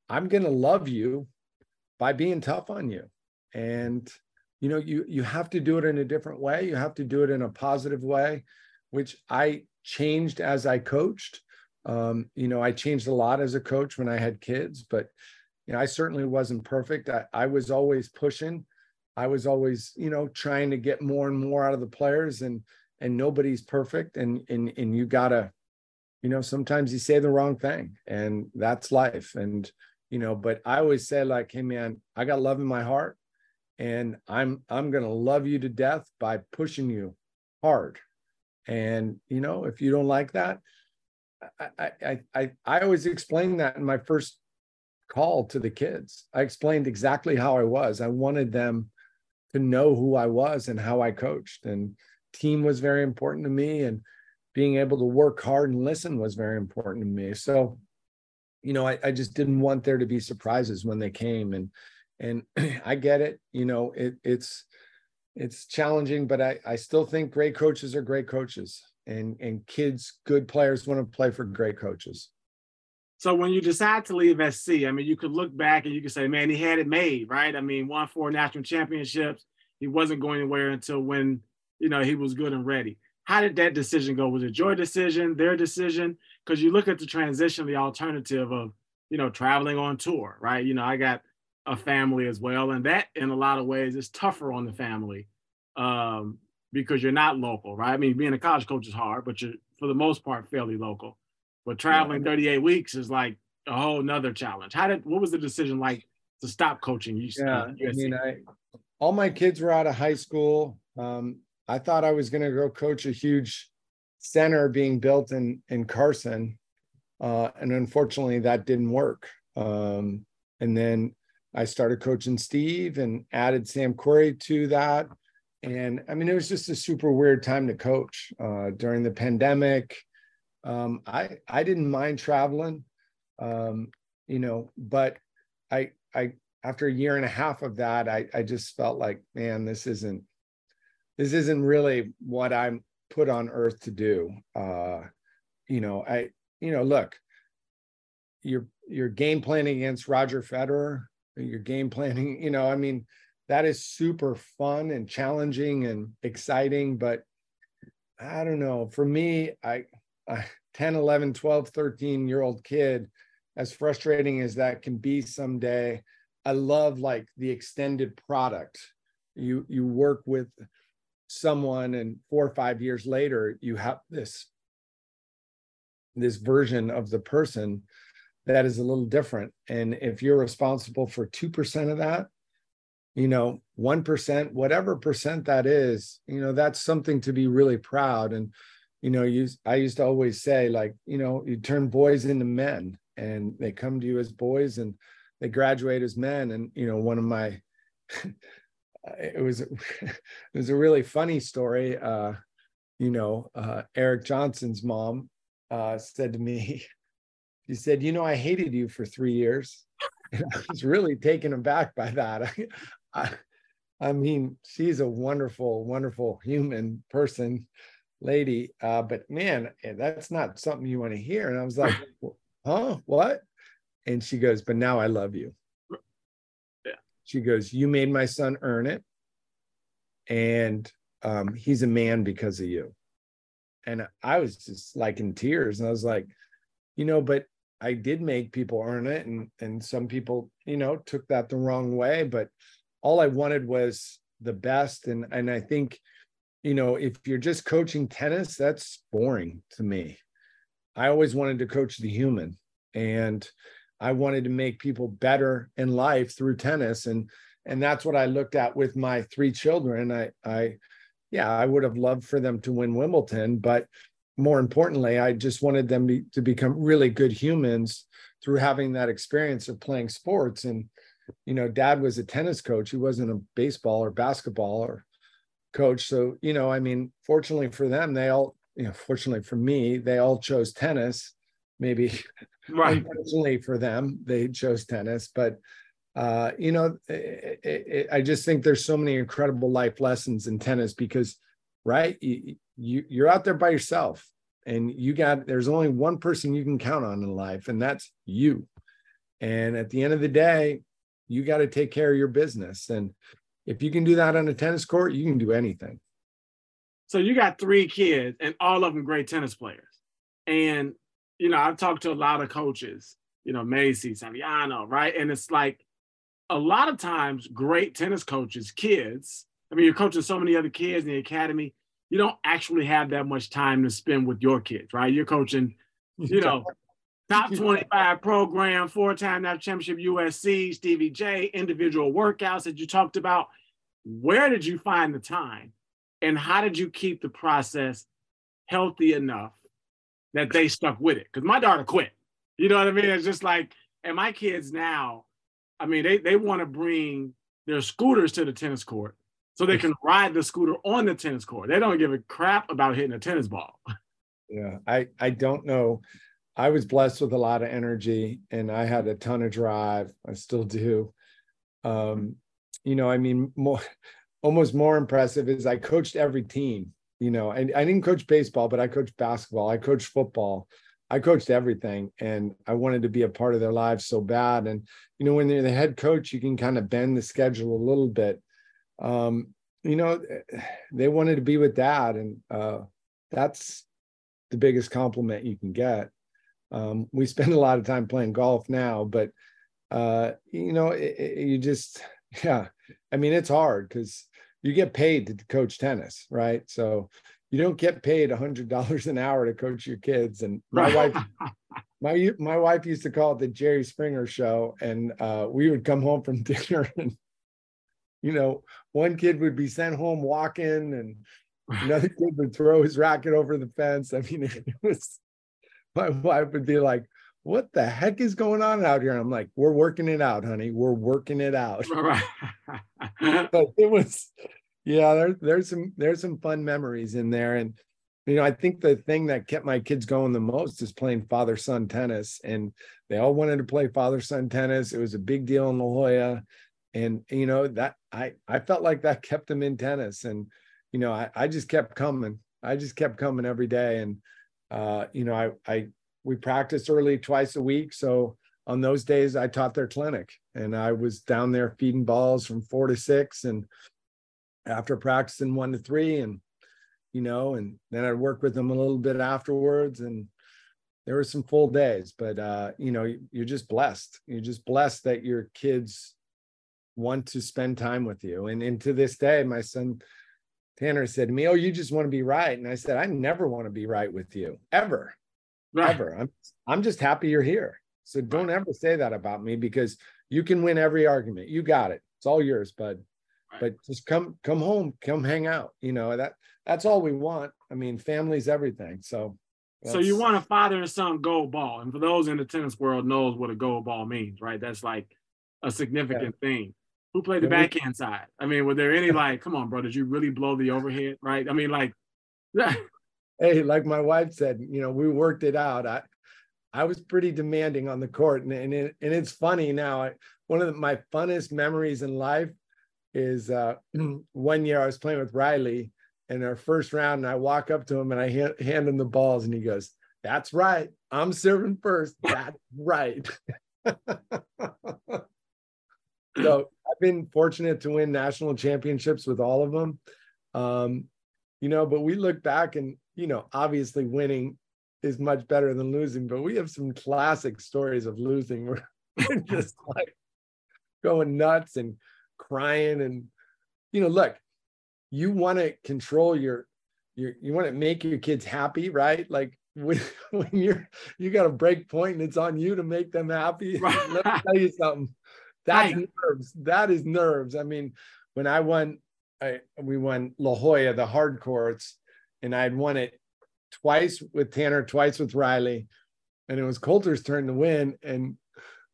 I'm going to love you by being tough on you, and you know, you you have to do it in a different way. You have to do it in a positive way, which I changed as I coached um, you know, I changed a lot as a coach when I had kids, but you know, I certainly wasn't perfect. I, I was always pushing. I was always, you know, trying to get more and more out of the players and and nobody's perfect. And and and you gotta, you know, sometimes you say the wrong thing and that's life. And, you know, but I always say, like, hey man, I got love in my heart and I'm I'm gonna love you to death by pushing you hard. And you know, if you don't like that, I, I, I, I always explained that in my first call to the kids. I explained exactly how I was. I wanted them to know who I was and how I coached. And team was very important to me. And being able to work hard and listen was very important to me. So, you know, I, I just didn't want there to be surprises when they came. And and I get it. You know, it, it's it's challenging, but I, I still think great coaches are great coaches and and kids, good players want to play for great coaches. So when you decide to leave SC, I mean, you could look back and you could say, man, he had it made, right? I mean, won four national championships. He wasn't going anywhere until when, you know, he was good and ready. How did that decision go? Was it your decision, their decision? Because you look at the transition, the alternative of, you know, traveling on tour, right? You know, I got a family as well. And that in a lot of ways is tougher on the family. Um, because you're not local, right? I mean, being a college coach is hard, but you're for the most part fairly local. But traveling yeah. 38 weeks is like a whole nother challenge. How did what was the decision like to stop coaching? You, yeah, I mean, I all my kids were out of high school. Um, I thought I was going to go coach a huge center being built in in Carson, uh, and unfortunately that didn't work. Um, and then I started coaching Steve and added Sam Querrey to that and I mean, it was just a super weird time to coach uh, during the pandemic. Um, I I didn't mind traveling, um, you know, but I I after a year and a half of that, I I just felt like, man, this isn't this isn't really what I'm put on earth to do. Uh, you know, I you know, look, you're you're game planning against Roger Federer. You're game planning, you know, I mean that is super fun and challenging and exciting but i don't know for me i, I 10 11 12 13 year old kid as frustrating as that can be someday i love like the extended product you you work with someone and four or five years later you have this this version of the person that is a little different. And if you're responsible for 2% of that you know 1% whatever percent that is you know that's something to be really proud. And you know you i used to always say like you know you turn boys into men and they come to you as boys and they graduate as men. And you know one of my it was it was a really funny story uh you know uh eric johnson's mom uh said to me she said you know i hated you for 3 years And I was really taken aback by that. I, I, I mean, she's a wonderful, wonderful human person, lady. Uh, but man, eh, that's not something you want to hear. And I was like, huh, what? And she goes, but now I love you. She goes, you made my son earn it. And um, he's a man because of you. And I was just like in tears. And I was like, you know, but I did make people earn it. And, and some people, you know, took that the wrong way. But all I wanted was the best. And, and I think, you know, if you're just coaching tennis, that's boring to me. I always wanted to coach the human. And I wanted to make people better in life through tennis. And and that's what I looked at with my three children. I I yeah, I would have loved for them to win Wimbledon, but more importantly, I just wanted them be, to become really good humans through having that experience of playing sports. And, you know, dad was a tennis coach. He wasn't a baseball or basketball or coach. So, you know, I mean, fortunately for them, they all, you know, fortunately for me, they all chose tennis. Maybe Right. unfortunately for them, they chose tennis. But uh, you know, it, it, I just think there's so many incredible life lessons in tennis because, right, you, you you're out there by yourself, and you got there's only one person you can count on in life, and that's you. And at the end of the day, you got to take care of your business, and if you can do that on a tennis court, you can do anything. So you got three kids, and all of them great tennis players. And you know, I've talked to a lot of coaches, you know, Macy, Saviano, right? And it's like a lot of times great tennis coaches, kids, I mean, you're coaching so many other kids in the academy, you don't actually have that much time to spend with your kids, right? You're coaching, you know, top 25 program, four-time national championship USC, Stevie J, individual workouts that you talked about. Where did you find the time? And how did you keep the process healthy enough that they stuck with it? Because my daughter quit. You know what I mean? It's just like, and my kids now, I mean, they, they want to bring their scooters to the tennis court so they can ride the scooter on the tennis court. They don't give a crap about hitting a tennis ball. Yeah, I I don't know. I was blessed with a lot of energy and I had a ton of drive. I still do. Um, you know, I mean, more almost more impressive is I coached every team. You know, and I didn't coach baseball, but I coached basketball, I coached football, I coached everything, and I wanted to be a part of their lives so bad. And you know, when you're the head coach, you can kind of bend the schedule a little bit. Um, you know, they wanted to be with dad, and uh, that's the biggest compliment you can get. Um, we spend a lot of time playing golf now, but uh, you know, it, it, you just, yeah, I mean, it's hard because you get paid to coach tennis, right? So you don't get paid a hundred dollars an hour to coach your kids. And my wife, my my wife used to call it the Jerry Springer show, and uh, we would come home from dinner, and you know, one kid would be sent home walking, and another kid would throw his racket over the fence. I mean, it was my wife would be like, What the heck is going on out here? And I'm like, We're working it out, honey. We're working it out. but it was, yeah, there, there's some there's some fun memories in there. And you know, I think the thing that kept my kids going the most is playing father-son tennis. And they all wanted to play father-son tennis. It was a big deal in La Jolla. And you know, that I I felt like that kept them in tennis. And you know, I, I just kept coming. I just kept coming every day. And, uh, you know, I, I, we practiced early twice a week. So on those days I taught their clinic and I was down there feeding balls from four to six and after practicing one to three and, you know, and then I'd work with them a little bit afterwards and there were some full days, but, uh, you know, you're just blessed. You're just blessed that your kids want to spend time with you. And, and to this day, my son, Tanner said to me, "Oh, you just want to be right," and I said, "I never want to be right with you ever, right. ever. I'm I'm just happy you're here. So don't ever say that about me because you can win every argument. You got it. It's all yours, bud. Right. But just come come home, come hang out. You know that that's all we want. I mean, family's everything. So." So you want a father and son gold ball, and for those in the tennis world knows what a gold ball means, right? That's like a significant yeah. thing who played the backhand side? I mean, were there any like, come on, bro, did you really blow the overhead? Right. I mean, like, hey, like my wife said, you know, we worked it out. I, I was pretty demanding on the court, and and, it, and it's funny now. I, one of the, my funnest memories in life is uh, one year I was playing with Riley in our first round, and I walk up to him and I hand, hand him the balls, and he goes, "That's right, I'm serving first. That's right." so I've been fortunate to win national championships with all of them. Um, you know, but we look back and, you know, obviously winning is much better than losing, but we have some classic stories of losing where we're just like going nuts and crying. And, you know, look, you want to control your, your, you want to make your kids happy, right? Like when, when you're, you got a break point and it's on you to make them happy. Right. Let me tell you something that's right. nerves. That is nerves. I mean, when I won, I, we won La Jolla, the hard courts, and I'd won it twice with Tanner, twice with Riley, and it was Coulter's turn to win, and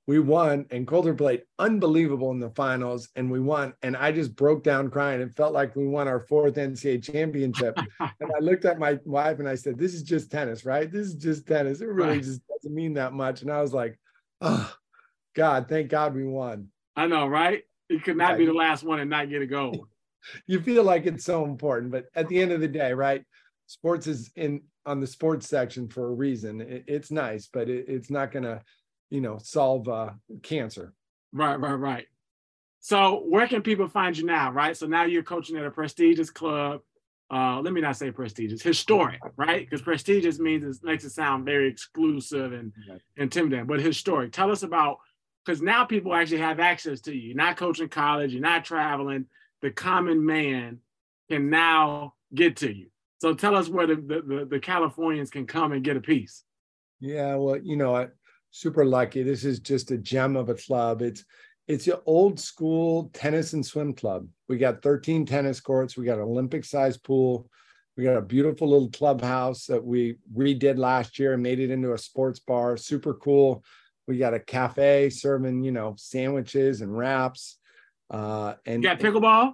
we won. And Coulter played unbelievable in the finals, and we won. And I just broke down crying. It felt like we won our fourth NCAA championship. and I looked at my wife and I said, "This is just tennis, right? This is just tennis. It really right. just doesn't mean that much." And I was like, "Oh." God, thank God we won. I know, right? You could not be the last one and not get a goal. you feel like it's so important, but at the end of the day, right? Sports is in on the sports section for a reason. It, it's nice, but it, it's not going to, you know, solve uh, cancer. Right, right, right. So where can people find you now? Right. So now you're coaching at a prestigious club. Uh, let me not say prestigious, historic, right? Because prestigious means it makes it sound very exclusive and right. intimidating, but historic. Tell us about because now people actually have access to you. You're not coaching college, you're not traveling. The common man can now get to you. So tell us where the, the, the Californians can come and get a piece. Yeah, well, you know, I super lucky. This is just a gem of a club. It's it's an old school tennis and swim club. We got 13 tennis courts. We got an Olympic sized pool. We got a beautiful little clubhouse that we redid last year and made it into a sports bar. Super cool. We got a cafe serving, you know, sandwiches and wraps. Uh, and you got pickleball.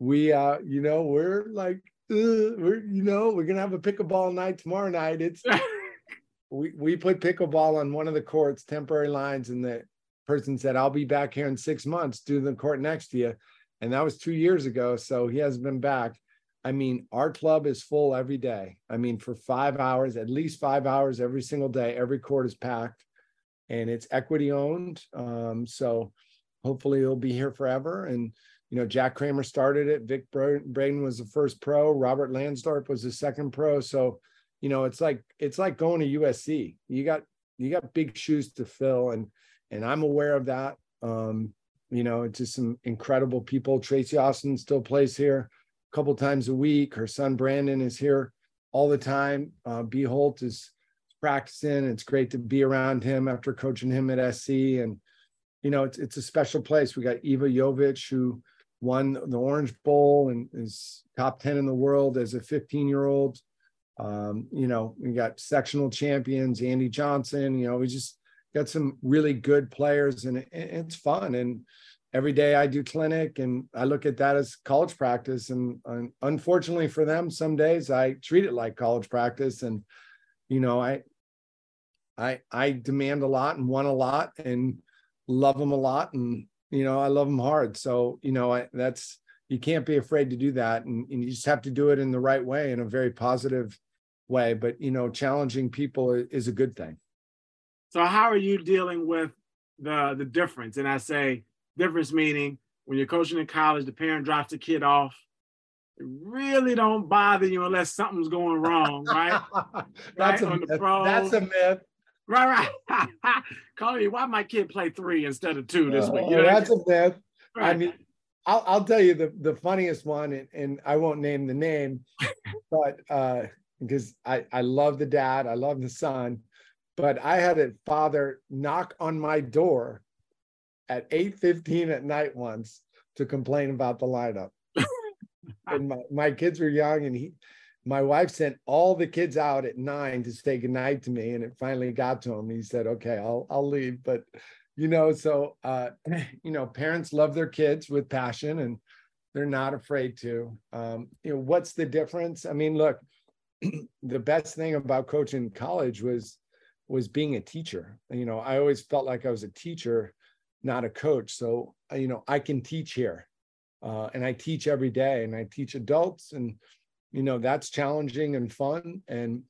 We, uh, you know, we're like, we're, you know, we're gonna have a pickleball night tomorrow night. It's we we put pickleball on one of the courts, temporary lines, and the person said, "I'll be back here in six months, do the court next to you," and that was two years ago. So he hasn't been back. I mean, our club is full every day. I mean, for five hours, at least five hours every single day, every court is packed and it's equity owned. Um, so hopefully it'll be here forever. And you know, Jack Kramer started it. Vic Braden was the first pro. Robert Lansdorp was the second pro. So, you know, it's like it's like going to USC. You got you got big shoes to fill, and and I'm aware of that. Um, you know, it's just some incredible people. Tracy Austin still plays here a couple times a week. Her son Brandon is here all the time. Uh, B Holt is practicing. It's great to be around him after coaching him at SC. And, you know, it's, it's a special place. We got Iva Jovic, who won the Orange Bowl and is top 10 in the world as a 15 year old. Um, you know, we got sectional champions, Andy Johnson, you know, we just got some really good players and it, it's fun. And every day I do clinic and I look at that as college practice. And, and unfortunately for them, some days I treat it like college practice. And you know, I I I demand a lot and want a lot and love them a lot and you know I love them hard. So you know I, that's you can't be afraid to do that and, and you just have to do it in the right way in a very positive way. But you know, challenging people is a good thing. So how are you dealing with the the difference? And I say difference meaning when you're coaching in college, the parent drops the kid off It really don't bother you unless something's going wrong, right? that's, right? A, that's a myth. Right, right. Call you, why my kid play three instead of two this week? You know, that's a myth. Right. I mean, I'll, I'll tell you the, the funniest one, and, and I won't name the name, but uh, because I, I love the dad, I love the son, but I had a father knock on my door at 8.15 at night once to complain about the lineup and my, my kids were young and he my wife sent all the kids out at nine to say goodnight to me and it finally got to him he said okay i'll i'll leave but you know so uh you know parents love their kids with passion and they're not afraid to um you know what's the difference i mean look the best thing about coaching college was was being a teacher. You know, I always felt like I was a teacher, not a coach. So, you know, I can teach here. Uh, and I teach every day and I teach adults and you know that's challenging and fun and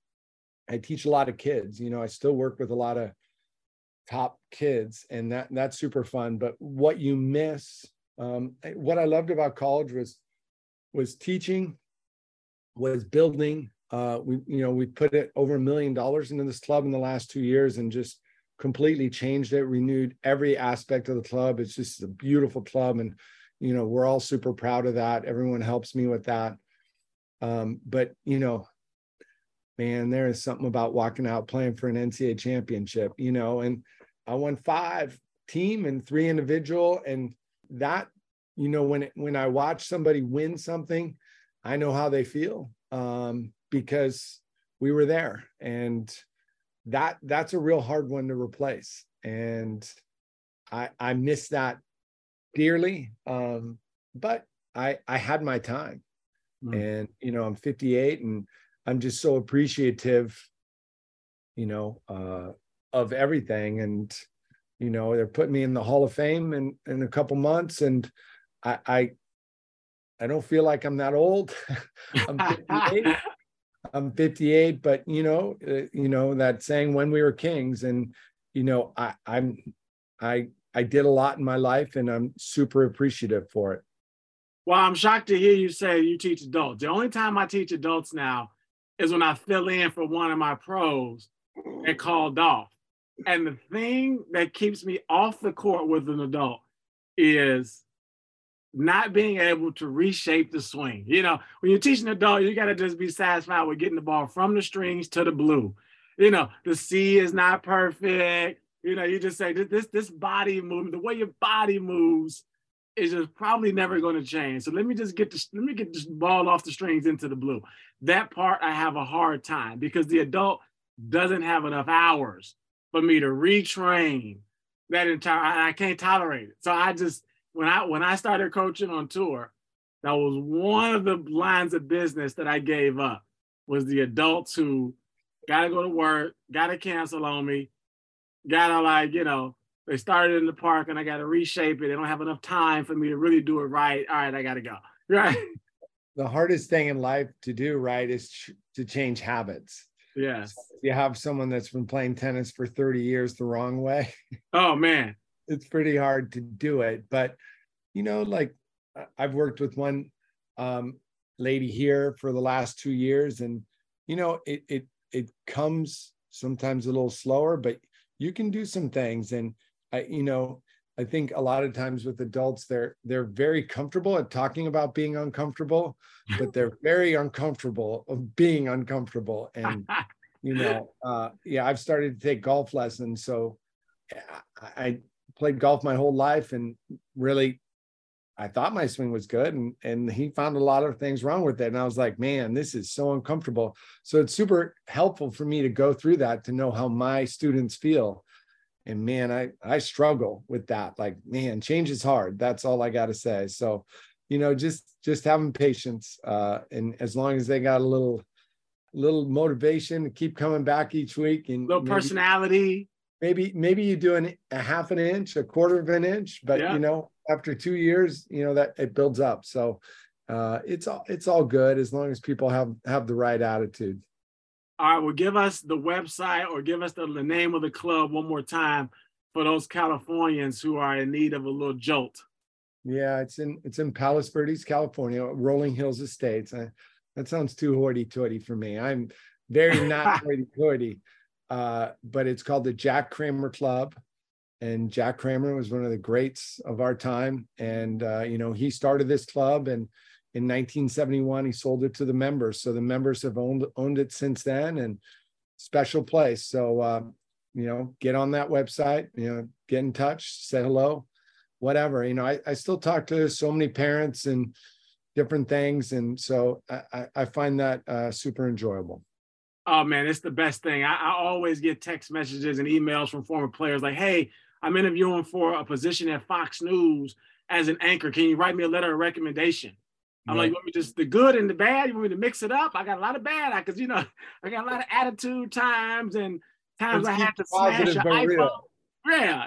I teach a lot of kids. You know, I still work with a lot of top kids and that that's super fun but what you miss um, what I loved about college was was teaching, was building. Uh, we you know we put it over a million dollars into this club in the last two years and just completely changed it, renewed every aspect of the club. It's just a beautiful club, and you know we're all super proud of that. Everyone helps me with that. Um, but you know, man, there is something about walking out playing for an NCAA championship, you know, and I won five team and three individual, and that you know when it, when i watch somebody win something i know how they feel um, because we were there and that that's a real hard one to replace and i i miss that dearly um, but i i had my time mm. and you know i'm 58 and i'm just so appreciative you know uh, of everything and you know they're putting me in the hall of fame in in a couple months and I, I, I don't feel like I'm that old. I'm 58. I'm 58, but you know, uh, you know that saying "when we were kings," and you know, I, I'm, I, I did a lot in my life, and I'm super appreciative for it. Well, I'm shocked to hear you say you teach adults. The only time I teach adults now is when I fill in for one of my pros and called off. And the thing that keeps me off the court with an adult is not being able to reshape the swing. You know, when you're teaching adult, you got to just be satisfied with getting the ball from the strings to the blue. You know, the C is not perfect. You know, you just say this, this body movement, the way your body moves is just probably never going to change. So let me just get this, let me get this ball off the strings into the blue. That part I have a hard time because the adult doesn't have enough hours for me to retrain that entire I can't tolerate it. So I just when I when I started coaching on tour, that was one of the lines of business that I gave up was the adults who gotta go to work, gotta cancel on me, gotta like, you know, they started in the park and I gotta reshape it. They don't have enough time for me to really do it right. All right, I gotta go. Right. The hardest thing in life to do, right, is to change habits. Yes. So you have someone that's been playing tennis for 30 years the wrong way. Oh man it's pretty hard to do it. But you know, like I've worked with one um, lady here for the last two years, and you know, it it it comes sometimes a little slower, but you can do some things. And I, you know, I think a lot of times with adults, they're they're very comfortable at talking about being uncomfortable, but they're very uncomfortable of being uncomfortable. And you know, uh, yeah, I've started to take golf lessons, so I played golf my whole life and really I thought my swing was good and and he found a lot of things wrong with it. And I was like man this is so uncomfortable. So it's super helpful for me to go through that to know how my students feel and man I I struggle with that like man change is hard that's all I got to say so you know just just having patience uh and as long as they got a little little motivation to keep coming back each week and little maybe, personality maybe maybe you do an, a half an inch, a quarter of an inch, but yeah. you know, after two years, you know that it builds up. So uh, it's all it's all good as long as people have have the right attitude. All right, well, give us the website or give us the, the name of the club one more time for those Californians who are in need of a little jolt. Yeah, it's in it's in Palos Verdes, California, Rolling Hills Estates. I, that sounds too hoity-toity for me. I'm very not hoity-toity uh, but it's called the Jack Kramer Club. And Jack Kramer was one of the greats of our time. And, uh, you know, he started this club and in 1971, he sold it to the members. So the members have owned, owned it since then and special place. So, uh, you know, get on that website, you know, get in touch, say hello, whatever. You know, I, I still talk to so many parents and different things. And so I, I find that uh, super enjoyable. Oh man, it's the best thing. I, I, always get text messages and emails from former players like, "Hey, I'm interviewing for a position at Fox News as an anchor. Can you write me a letter of recommendation?" I'm yeah. like, "You want me just the good and the bad? You want me to mix it up? I got a lot of bad because you know I got a lot of attitude times and times Let's I had to smash positive an iPhone. real. Yeah.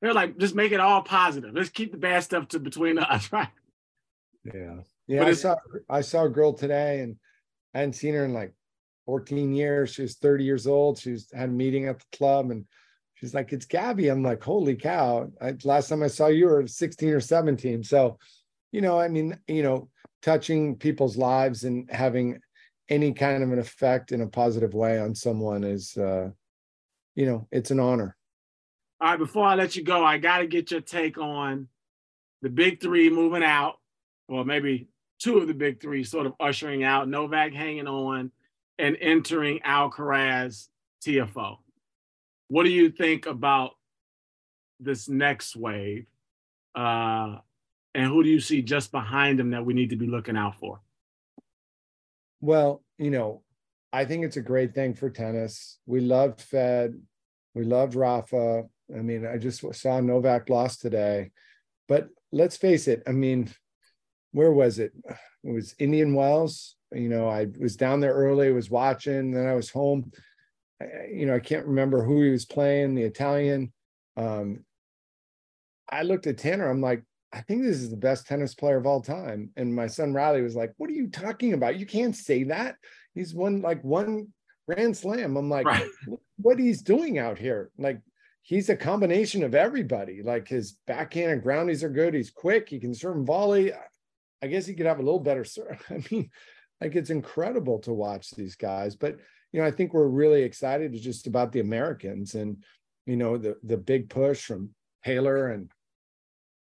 They're like, just make it all positive. Let's keep the bad stuff to between us, right? Yeah. Yeah. But I it's- saw I saw a girl today and I hadn't seen her in like 14 years. She was 30 years old. She was had a meeting at the club and she's like, it's Gabby. I'm like, holy cow. I, last time I saw you were 16 or 17. So, you know, I mean, you know, touching people's lives and having any kind of an effect in a positive way on someone is uh, you know, it's an honor. All right, before I let you go, I got to get your take on the big three moving out, or maybe two of the big three sort of ushering out, Novak hanging on and entering Alcaraz TFO. What do you think about this next wave? Uh, and who do you see just behind them that we need to be looking out for? Well, you know, I think it's a great thing for tennis. We loved Fed, we loved Rafa. I mean, I just saw Novak lost today, but let's face it. I mean, where was it? It was Indian Wells. You know, I was down there early, was watching, then I was home. I, you know, I can't remember who he was playing, the Italian. Um, I looked at Tanner. I'm like, I think this is the best tennis player of all time. And my son Riley was like, What are you talking about? You can't say that. He's won like one Grand Slam. I'm like, Right. what he's doing out here. Like he's a combination of everybody. Like his backhand and groundies are good. He's quick. He can serve and volley. I guess he could have a little better serve. I mean, like it's incredible to watch these guys. But you know, I think we're really excited just about the Americans and you know the the big push from Taylor and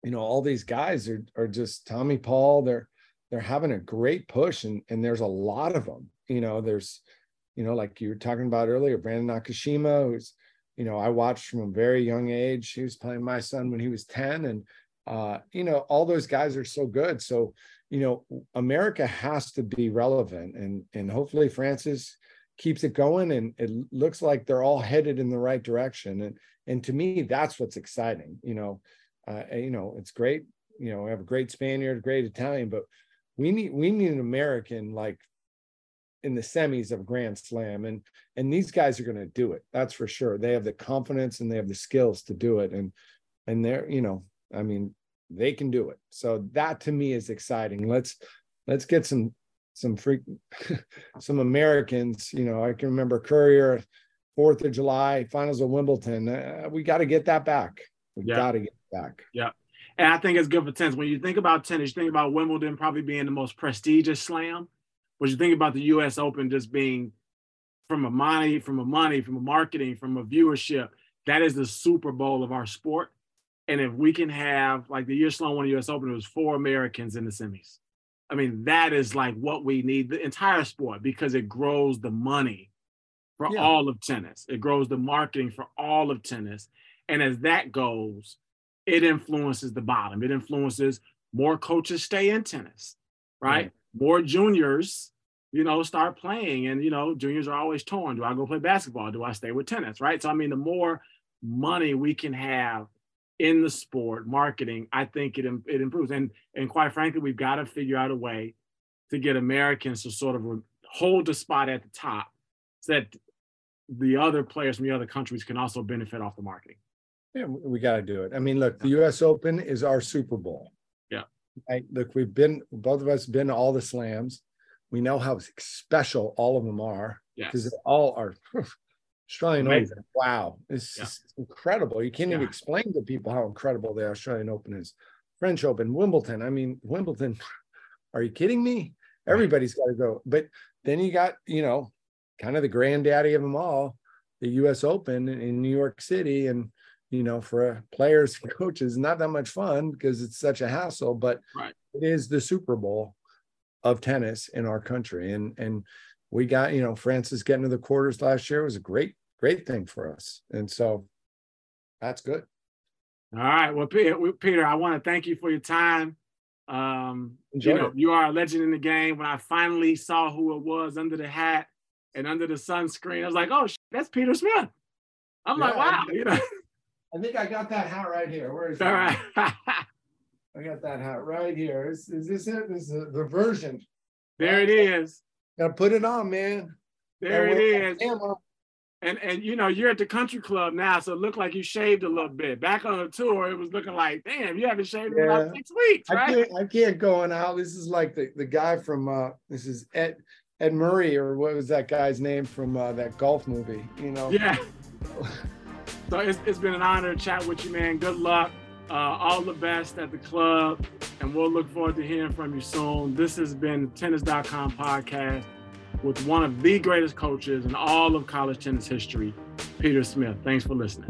you know all these guys are are just Tommy Paul. They're they're having a great push and and there's a lot of them. You know, there's you know, like you were talking about earlier, Brandon Nakashima, who's, you know, I watched from a very young age. He was playing my son when he was 10. And, uh, you know, all those guys are so good. So, you know, America has to be relevant and, and hopefully Frances keeps it going. And it looks like they're all headed in the right direction. And, and to me, that's what's exciting. You know, uh, you know, it's great. You know, we have a great Spaniard, great Italian, but we need, we need an American like in the semis of Grand Slam, and and these guys are going to do it. That's for sure. They have the confidence and they have the skills to do it, and and they're you know, I mean, they can do it. So that to me is exciting. Let's let's get some some freak some Americans. You know, I can remember Courier, Fourth of July, finals of Wimbledon. Uh, we got to get that back. We Yeah. got to get back. And I think it's good for tennis. When you think about tennis, you think about Wimbledon probably being the most prestigious slam. But you think about the US Open just being from a money, from a money, from a marketing, from a viewership, that is the Super Bowl of our sport. And if we can have like the year Sloane won the US Open, it was four Americans in the semis. I mean, that is like what we need, the entire sport, because it grows the money for Yeah. all of tennis. It grows the marketing for all of tennis. And as that goes, it influences the bottom. It influences more coaches stay in tennis, right? Right. More juniors, you know, start playing. And, you know, juniors are always torn. Do I go play basketball? Do I stay with tennis? Right. So, I mean, the more money we can have in the sport, marketing, I think it, it improves. And, and quite frankly, we've got to figure out a way to get Americans to sort of hold the spot at the top so that the other players from the other countries can also benefit off the marketing. Yeah, we, got to do it. I mean, look, the U.S. Open is our Super Bowl. Yeah. I, look, we've been both of us been to all the slams. We know how special all of them are because Yes. they all are Australian Amazing. Open. Wow, it's Yeah. incredible. You can't even explain to people how incredible the Australian Open is. French Open, Wimbledon. I mean, Wimbledon. Are you kidding me? Everybody's got to go. But then you got, you know, kind of the granddaddy of them all, the U.S. Open in New York City, and you know, for players and coaches, not that much fun because it's such a hassle. But Right. it is the Super Bowl of tennis in our country, and and we got, you know, Frances getting to the quarters last year was a great, great thing for us, and so that's good. All right. Well, Peter, Peter I want to thank you for your time. Um, you know, it. you are a legend in the game. When I finally saw who it was under the hat and under the sunscreen, I was like, "Oh, that's Peter Smith." I'm like, "Wow," you know. I think I got that hat right here. Where is All right. I got that hat right here. Is, is this it? This is the, version. there it is. Gotta put it on, man. There Gotta it is. And and you know, you're at the country club now, so it looked like you shaved a little bit. Back on the tour, it was looking like, damn, you haven't shaved in Yeah. about six weeks, I right? can't, I can't go on out. This is like the, the guy from uh this is Ed Ed Murray or what was that guy's name from uh, that golf movie? You know. Yeah. So it's, it's been an honor to chat with you, man. Good luck. Uh, all the best at the club. And we'll look forward to hearing from you soon. This has been tennis.com podcast with one of the greatest coaches in all of college tennis history, Peter Smith. Thanks for listening.